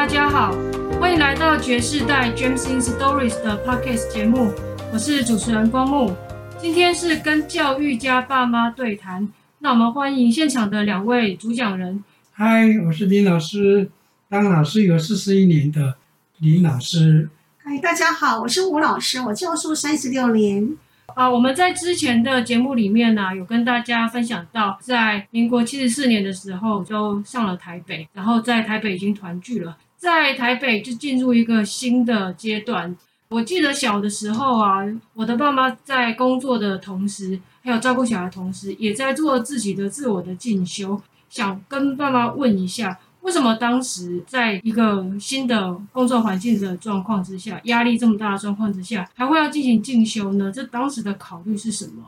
大家好，欢迎来到爵士代 James in Stories 的 Podcast 节目，我是主持人光木。今天是跟教育家爸妈对谈，那我们欢迎现场的两位主讲人。嗨，我是林老师，当老师有四十一年的林老师。嗨，大家好，我是吴老师，我教书三十六年。啊，我们在之前的节目里面呢、有跟大家分享到，在民国七十四年的时候就上了台北，然后在台北已经团聚了，在台北就进入一个新的阶段。我记得小的时候啊，我的爸妈在工作的同时，还有照顾小孩的同时，也在做自己的自我的进修。想跟爸妈问一下。为什么当时在一个新的工作环境的状况之下，压力这么大的状况之下，还会要进行进修呢？这当时的考虑是什么？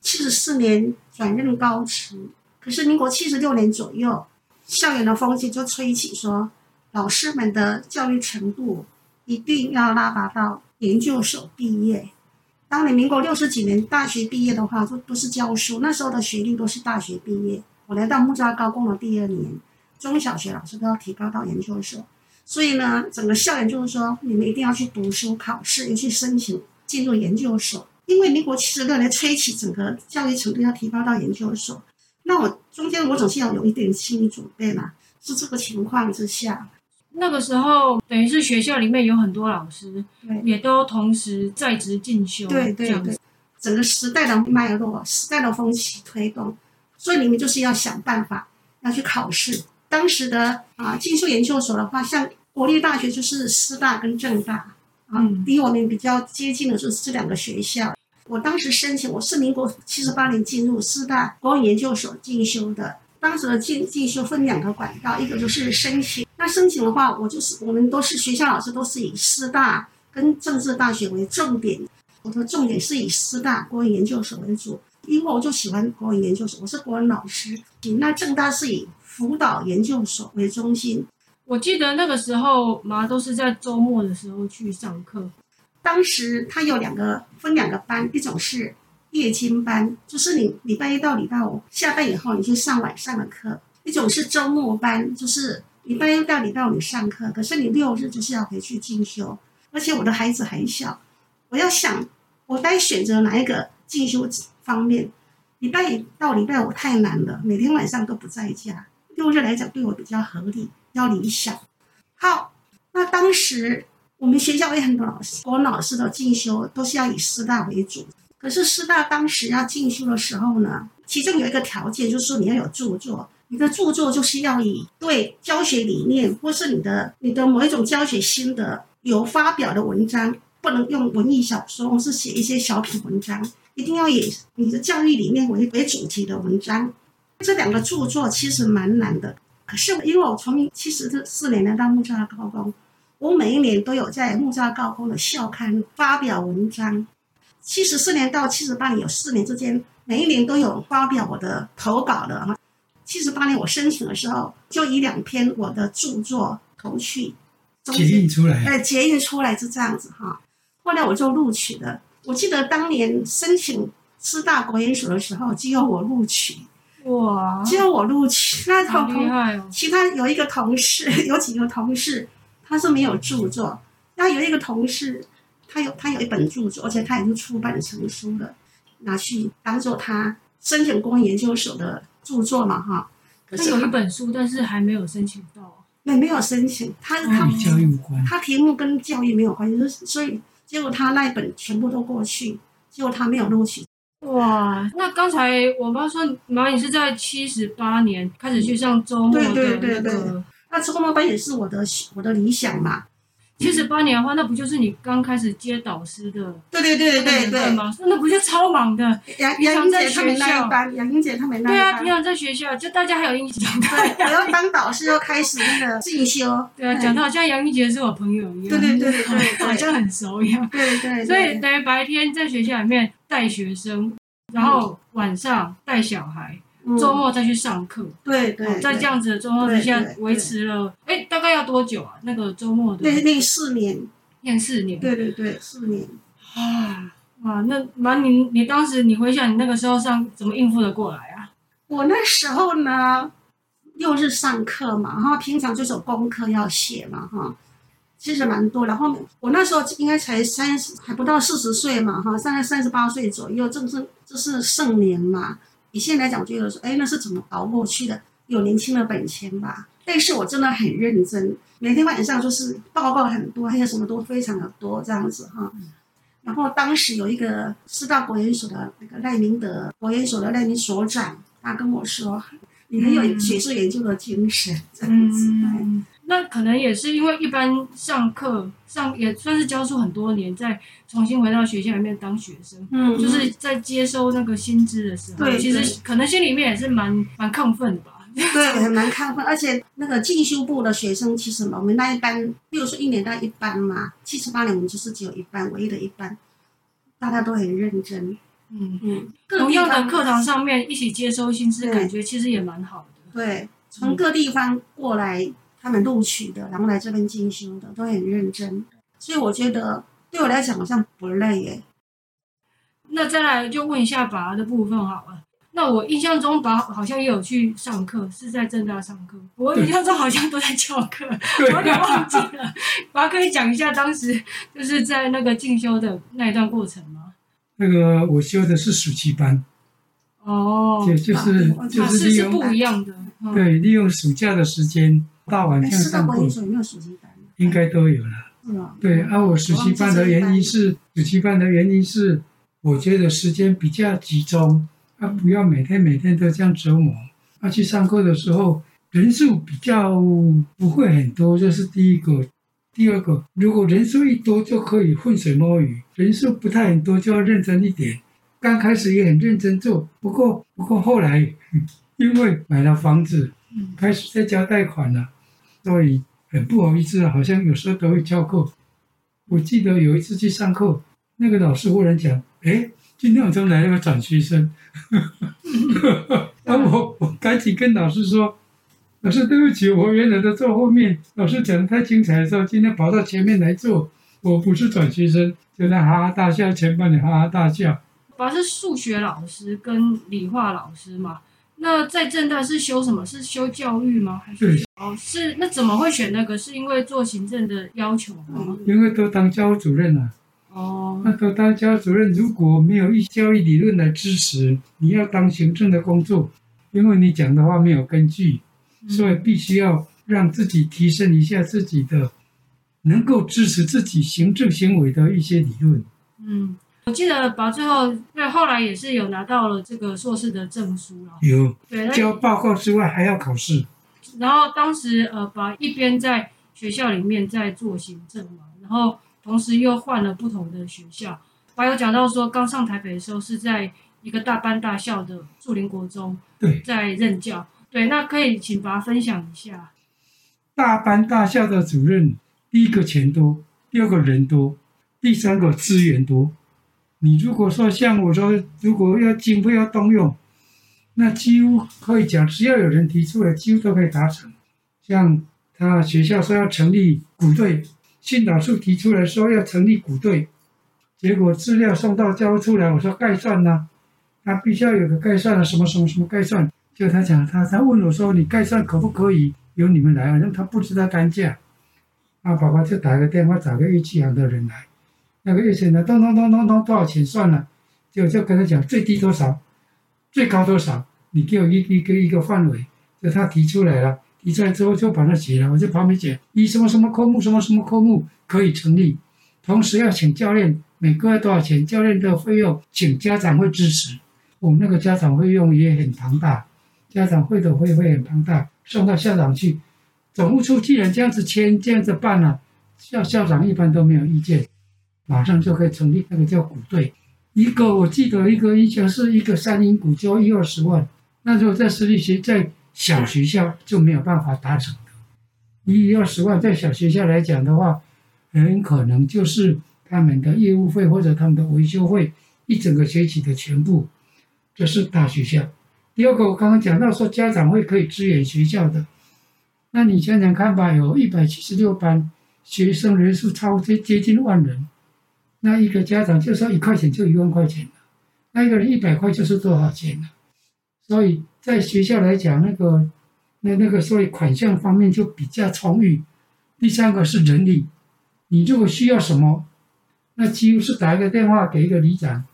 七十四年转任高职，可是民国七十六年左右，校园的风气就吹起说，老师们的教育程度一定要拉拔到研究所毕业。当年民国六十几年大学毕业的话，都都是教书，那时候的学历都是大学毕业。我来到木栅高工的第二年。中小学老师都要提高到研究所，所以呢，整个校园就是说，你们一定要去读书考试，要去申请进入研究所。因为民国七十六年吹起，整个教育程度要提高到研究所。那我中间我总是要有一点心理准备嘛，是这个情况之下。那个时候等于是学校里面有很多老师，对，也都同时在职进修，对对对，整个时代的脉络、时代的风气推动，所以你们就是要想办法要去考试。当时的啊，进修研究所的话，像国立大学就是师大跟政大啊，离我们比较接近的就是这两个学校。我当时申请，我是民国七十八年进入师大国文研究所进修的。当时的进进修分两个管道，一个就是申请。那申请的话，我就是我们都是学校老师，都是以师大跟政治大学为重点。我的重点是以师大国文研究所为主，因为我就喜欢国文研究所，我是国文老师。那正大是以辅导研究所为中心，我记得那个时候嘛，都是在周末的时候去上课。当时他有两个分两个班，一种是夜间班，就是你礼拜一到礼拜五下班以后你去上晚上的课；一种是周末班，就是礼拜一到礼拜五你上课，可是你六日就是要回去进修。而且我的孩子还小，我要想我该选择哪一个进修方面。礼拜一到礼拜五太难了，每天晚上都不在家。六日来讲对我比较合理，比较理想。好，那当时我们学校有很多老师，国文老师的进修都是要以师大为主。可是师大当时要进修的时候呢，其中有一个条件就是说你要有著作，你的著作就是要以对教学理念或是你的你的某一种教学心得有发表的文章，不能用文艺小说或是写一些小品文章，一定要以你的教育理念为为主题的文章。这两个著作其实蛮难的，可是因为我从七十四年来到木栅高工，我每一年都有在木栅高工的校刊发表文章。七十四年到七十八年有四年之间，每一年都有发表我的投稿的。七十八年我申请的时候，就以两篇我的著作投去，结印出来，哎，结印出来是这样子哈。后来我就录取了。我记得当年申请师大国研所的时候，只有我录取。哇！只有我录取，那同同、哦、其他有一个同事，有几个同事，他是没有著作。那有一个同事，他有他有一本著作，而且他已经出版成书了，拿去当做他申请公研究所的著作嘛，哈。可是他有一本书，但是还没有申请到。没没有申请，他他他题目跟教育没有关系，所以结果他那一本全部都过去，结果他没有录取。哇，那刚才我妈说，妈，你是在七十八年开始去上周末的那个，对对对对，那周末班也是我的我的理想嘛。七十八年的话，那不就是你刚开始接导师的？对对对对对吗？那不就超忙的？杨杨英姐他们那一班，杨英姐他们那一班。对啊，平常在学校，就大家还有印象。对，我要当导师，又开始那个进修。对啊，讲的好像杨英姐是我朋友一样。对对对对，好像很熟一样。对对。所以等于白天在学校里面带学生，然后晚上带小孩。周末再去上课，对对，在这样子的状况之下维持了，哎，大概要多久啊？那个周末的？那那四年，念四年。对对对，四年。啊，哇，那蛮，你你当时你回想你那个时候上怎么应付得过来啊？我那时候呢，六日上课嘛，然后平常就是有功课要写嘛，哈，其实蛮多。然后我那时候应该才三十，还不到四十岁嘛，哈，大概三十八岁左右，正是这是盛年嘛。以现在来讲，我觉得说，哎，那是怎么熬过去的？有年轻的本钱吧。但是我真的很认真，每天晚上就是报告很多，还有什么都非常的多这样子哈。然后当时有一个师大国研所的那个赖明德国研所的赖明所长，他跟我说。你很有学术研究的精神，这样子。嗯，那可能也是因为一般上课上也算是教书很多年，再重新回到学校里面当学生，嗯，就是在接收那个薪资的时候，对，其实可能心里面也是蛮蛮亢奋的吧。对，蛮亢奋。而且那个进修部的学生，其实我们那一班，比如说一年到一班嘛，七十八年我们就是只有一班，唯一的一班，大家都很认真。嗯嗯，同样的课堂上面一起接收薪资，感觉其实也蛮好的。对，从各地方过来，他们录取的，然后来这边进修的，都很认真。所以我觉得对我来讲好像不累耶。那再来就问一下拔的部分好了。那我印象中拔好像也有去上课，是在正大上课。我印象中好像都在翘课，我有点忘记了。拔可以讲一下当时就是在那个进修的那一段过程吗？那个我修的是暑期班，哦，就就是就是利用不一样的，对，利用暑假的时间大晚上上课。有没有暑期班？应该都有了。对，而我暑期班的原因是，暑期班的原因是，我觉得时间比较集中，啊，不要每天每天都这样折磨。啊，去上课的时候人数比较不会很多，这是第一个。第二个，如果人数一多就可以浑水摸鱼，人数不太很多就要认真一点。刚开始也很认真做，不过不过后来 因为买了房子，开始在交贷款了，所以很不好意思，好像有时候都会翘课。我记得有一次去上课，那个老师忽然讲：“哎，今天晚上来了个转学生。” 然后我我赶紧跟老师说。老师，对不起，我原来都坐后面。老师讲的太精彩的时候，今天跑到前面来坐。我不是转学生，就在哈哈大笑，全班里哈哈大笑。爸是数学老师跟理化老师嘛？那在政大是修什么？是修教育吗？还是哦，是那怎么会选那个？是因为做行政的要求吗？因为都当教务主任了。哦，那都当教务主任，如果没有一教育理论来支持，你要当行政的工作，因为你讲的话没有根据。所以必须要让自己提升一下自己的，能够支持自己行政行为的一些理论。嗯，我记得拔最后，对，后来也是有拿到了这个硕士的证书了。有，对，交报告之外还要考试。然后当时呃，把一边在学校里面在做行政嘛，然后同时又换了不同的学校。拔有讲到说，刚上台北的时候是在一个大班大校的树林国中，对，在任教。对，那可以请把它分享一下。大班大校的主任，第一个钱多，第二个人多，第三个资源多。你如果说像我说，如果要经费要动用，那几乎可以讲，只要有人提出来，几乎都可以达成。像他学校说要成立鼓队，训导处提出来说要成立鼓队，结果资料送到教务处来，我说概算呢，他必须要有个概算啊，什么什么什么概算。就他讲，他他问我说：“你概算可不可以由你们来？”好像他不知道单价，啊，爸爸就打个电话找个乐器行的人来，那个乐器呢，咚咚咚咚咚，多少钱算了？就就跟他讲最低多少，最高多少，你给我一一个一个范围。就他提出来了，提出来之后就把它写了，我在旁边写，以什么什么科目，什么什么科目可以成立，同时要请教练，每个月多少钱？教练的费用请家长会支持，我们那个家长会用也很庞大。家长会的会会很庞大，送到校长去。总务处既然这样子签，这样子办了，校校长一般都没有意见，马上就可以成立那个叫鼓队。一个我记得一个印象是一个三音鼓就一二十万，那时候在私立学在小学校就没有办法达成的。一二十万在小学校来讲的话，很可能就是他们的业务费或者他们的维修费一整个学期的全部。这是大学校。第二个，我刚刚讲到说家长会可以支援学校的，那你想想看吧，有一百七十六班，学生人数超接接近万人，那一个家长就收一块钱就一万块钱，那一个人一百块就是多少钱了？所以在学校来讲，那个那那个所以款项方面就比较充裕。第三个是人力，你如果需要什么，那几乎是打一个电话给一个里长，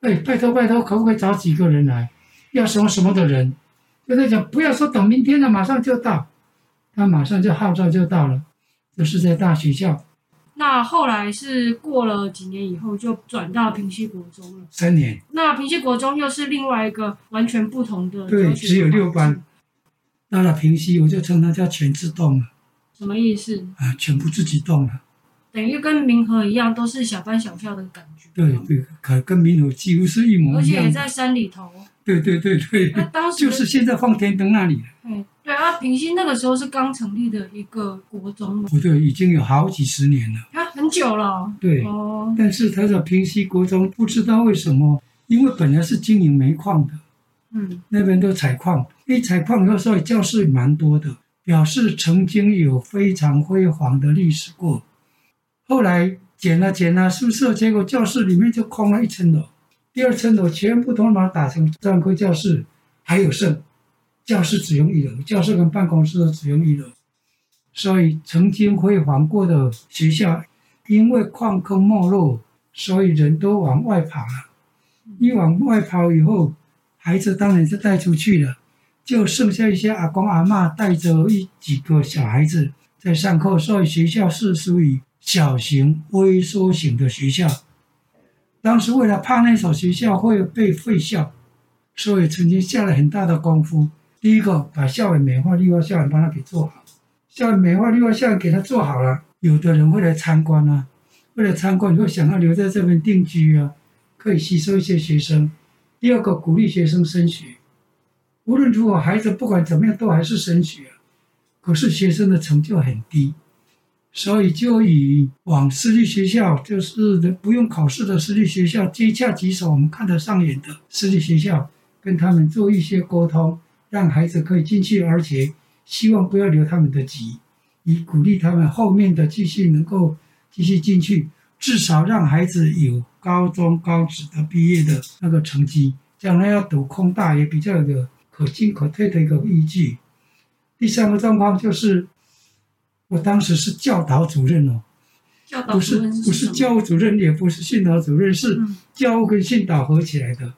哎，拜托拜托，可不可以找几个人来？要什么什么的人，就在讲，不要说等明天了，马上就到，他马上就号召就到了。就是在大学校。那后来是过了几年以后，就转到平西国中了。三年。那平西国中又是另外一个完全不同的。对，只有六班。到了平西，我就称它叫全自动了。什么意思？啊，全部自己动了。等于跟民和一样，都是小班小校的感觉。对对，可跟民和几乎是一模一样。而且也在山里头。对对对对。那当时就是现在放天灯那里。对对啊，平溪那个时候是刚成立的一个国中嘛。不对，已经有好几十年了。啊，很久了。对。哦。但是他的平溪国中不知道为什么，因为本来是经营煤矿的。嗯。那边都采矿，一采矿以后，所以教室蛮多的，表示曾经有非常辉煌的历史过。后来减了减了宿舍，结果教室里面就空了一层楼，第二层楼全部都把它打成专科教室，还有剩，教室只用一楼，教室跟办公室都只用一楼，所以曾经辉煌过的学校，因为矿坑没落，所以人都往外跑了，一往外跑以后，孩子当然就带出去了，就剩下一些阿公阿嬷带着一几个小孩子在上课，所以学校是属于。小型微缩型的学校，当时为了怕那所学校会被废校，所以曾经下了很大的功夫。第一个，把校园美化、绿化校园帮他给做好。校园美化、绿化校园给他做好了，有的人会来参观啊，为了参观，你会想要留在这边定居啊，可以吸收一些学生。第二个，鼓励学生升学。无论如何，孩子不管怎么样都还是升学，可是学生的成就很低。所以就以往私立学校，就是不用考试的私立学校，接洽几所我们看得上眼的私立学校，跟他们做一些沟通，让孩子可以进去，而且希望不要留他们的级，以鼓励他们后面的继续能够继续进去，至少让孩子有高中高职的毕业的那个成绩，将来要读空大也比较有个可进可退的一个依据。第三个状况就是。我当时是教导主任哦，教导主任是不是不是教务主任，也不是训导主任，是教务跟训导合起来的。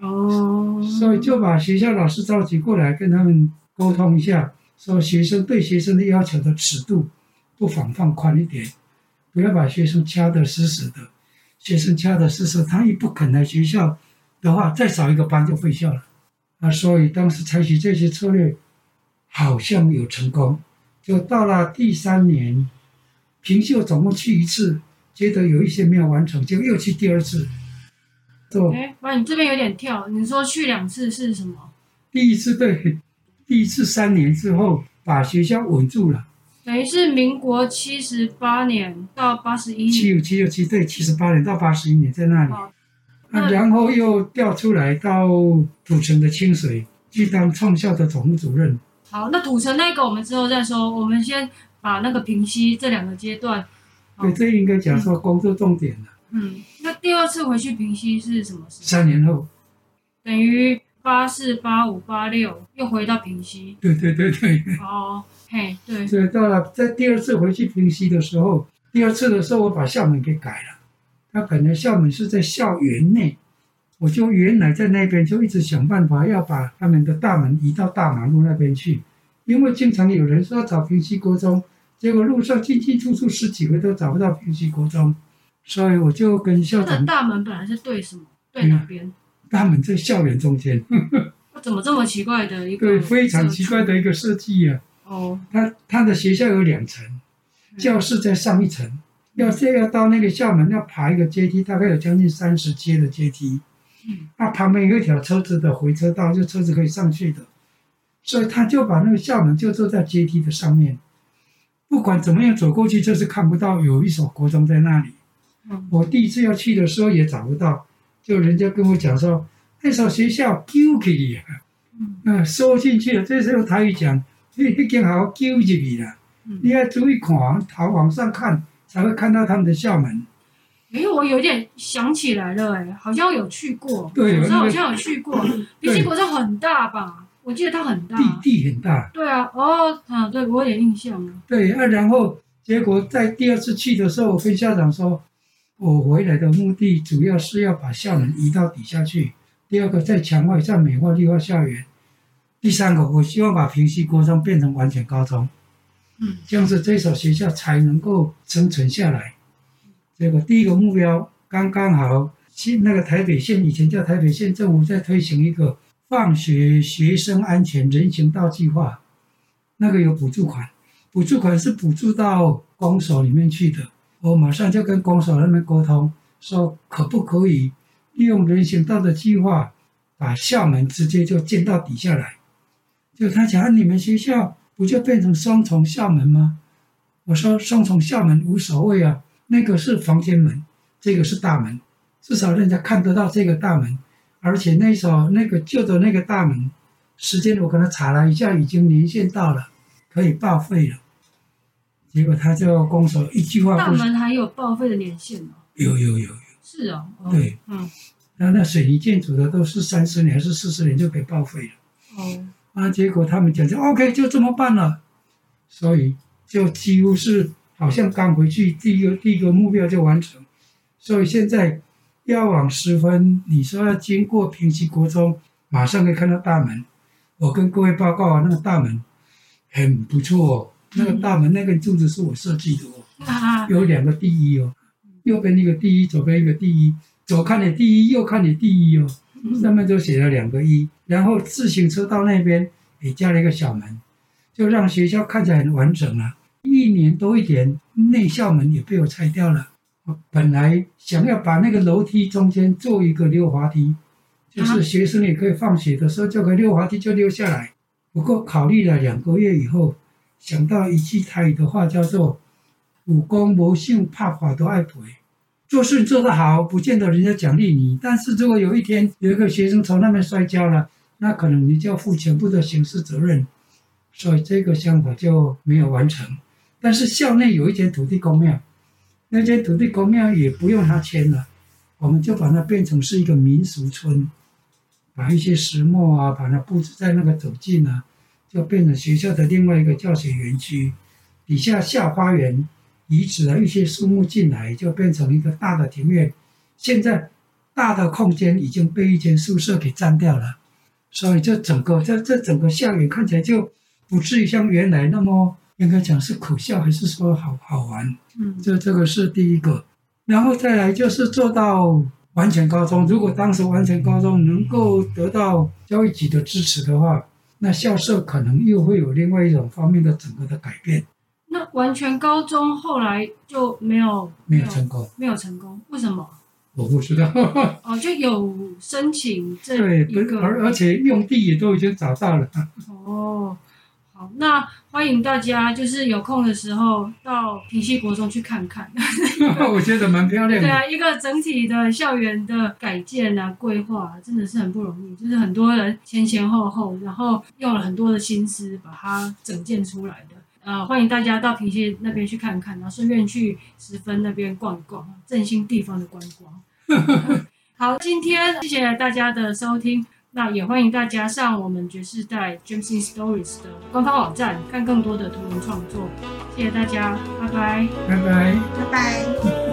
哦，所以就把学校老师召集过来，跟他们沟通一下，说学生对学生的要求的尺度不妨放宽一点，不要把学生掐得死死的。学生掐得死死，他一不肯来学校的话，再少一个班就废校了。啊，所以当时采取这些策略，好像有成功。就到了第三年，平秀总共去一次，觉得有一些没有完成，就又去第二次。对，哎，哇，你这边有点跳，你说去两次是什么？第一次对，第一次三年之后把学校稳住了，等于是民国七十八年到八十一年。七五七六七对，七十八年到八十一年在那里，啊，那然后又调出来到土城的清水去当创校的总务主任。好，那土城那个我们之后再说。我们先把那个平息这两个阶段。对，这应该讲说工作重点了。嗯，那第二次回去平息是什么时候？三年后。等于八四、八五、八六又回到平息。对对对对。哦，嘿，对。所以到了在第二次回去平息的时候，第二次的时候我把校门给改了。他本来校门是在校园内。我就原来在那边就一直想办法要把他们的大门移到大马路那边去，因为经常有人说要找平溪国中，结果路上进进出出十几个都找不到平溪国中，所以我就跟校长。大门本来是对什么？对哪边？大门在校园中间。怎么这么奇怪的一个？对，非常奇怪的一个设计啊。哦。他他的学校有两层，教室在上一层，要这要到那个校门要爬一个阶梯，大概有将近三十阶的阶梯。嗯，那旁边有一条车子的回车道，就车子可以上去的，所以他就把那个校门就坐在阶梯的上面，不管怎么样走过去，就是看不到有一所国中在那里。嗯，我第一次要去的时候也找不到，就人家跟我讲说那所学校丢给你了，嗯，收进去了，这时候台语讲，你已经好好丢进去了，你要注意看，头往上看才会看到他们的校门。哎，我有点想起来了，哎，好像有去过，对，我好像有去过。平溪国中很大吧？我我记得它很大，地地很大。对啊，哦，啊，对我有点印象了。对啊，然后结果在第二次去的时候，我跟校长说，我回来的目的主要是要把校门移到底下去。第二个，在强化、在美化、绿化校园。第三个，我希望把平西国中变成完全高中。嗯，这样子这所学校才能够生存下来。这个第一个目标刚刚好，新那个台北县以前叫台北县政府在推行一个放学学生安全人行道计划，那个有补助款，补助款是补助到公所里面去的。我马上就跟公所那边沟通，说可不可以利用人行道的计划，把校门直接就建到底下来。就他讲，你们学校不就变成双重校门吗？我说双重校门无所谓啊。那个是房间门，这个是大门，至少人家看得到这个大门，而且那时候那个旧的那个大门，时间我跟他查了一下，已经年限到了，可以报废了。结果他就拱手一句话，大门还有报废的年限哦？有有有有，是哦，哦对，嗯，那那水泥建筑的都是三十年还是四十年就可以报废了。哦，啊，结果他们讲就 OK，就这么办了，所以就几乎是。好像刚回去，第一个第一个目标就完成，所以现在要往十分，你说要经过平溪国中，马上可以看到大门。我跟各位报告啊，那个大门很不错哦，那个大门那根柱子是我设计的哦，有两个第一哦，右边一个第一，左边一个第一，左看你第一，右看你第一哦，上面就写了两个一，然后自行车道那边也加了一个小门，就让学校看起来很完整了。一年多一点，内校门也被我拆掉了。我本来想要把那个楼梯中间做一个溜滑梯，就是学生也可以放学的时候就可以溜滑梯就溜下来。不过考虑了两个月以后，想到一句台语的话叫做“武功无性，怕法都爱赔”。做事做得好，不见得人家奖励你，但是如果有一天有一个学生从那边摔跤了，那可能你就要负全部的刑事责任。所以这个想法就没有完成。但是校内有一间土地公庙，那间土地公庙也不用他迁了，我们就把它变成是一个民俗村，把一些石磨啊，把它布置在那个走进啊，就变成学校的另外一个教学园区。底下校花园移植了一些树木进来，就变成一个大的庭院。现在大的空间已经被一间宿舍给占掉了，所以这整个这这整个校园看起来就不至于像原来那么。应该讲是苦笑还是说好好玩？嗯，这这个是第一个，然后再来就是做到完全高中。如果当时完全高中能够得到教育局的支持的话，那校舍可能又会有另外一种方面的整个的改变。那完全高中后来就没有没有成功，没有成功，为什么？我不知道。哦，就有申请这对，而而且用地也都已经找到了。哦。好，那欢迎大家，就是有空的时候到平西国中去看看。我觉得蛮漂亮的。对啊，一个整体的校园的改建啊、规划啊，真的是很不容易，就是很多人前前后后，然后用了很多的心思把它整建出来的。呃，欢迎大家到平西那边去看看，然后顺便去十分那边逛一逛，振兴地方的观光。好，今天谢谢大家的收听。那也欢迎大家上我们爵士代 in Stories 的官方网站看更多的图文创作。谢谢大家，拜拜，拜拜，拜拜。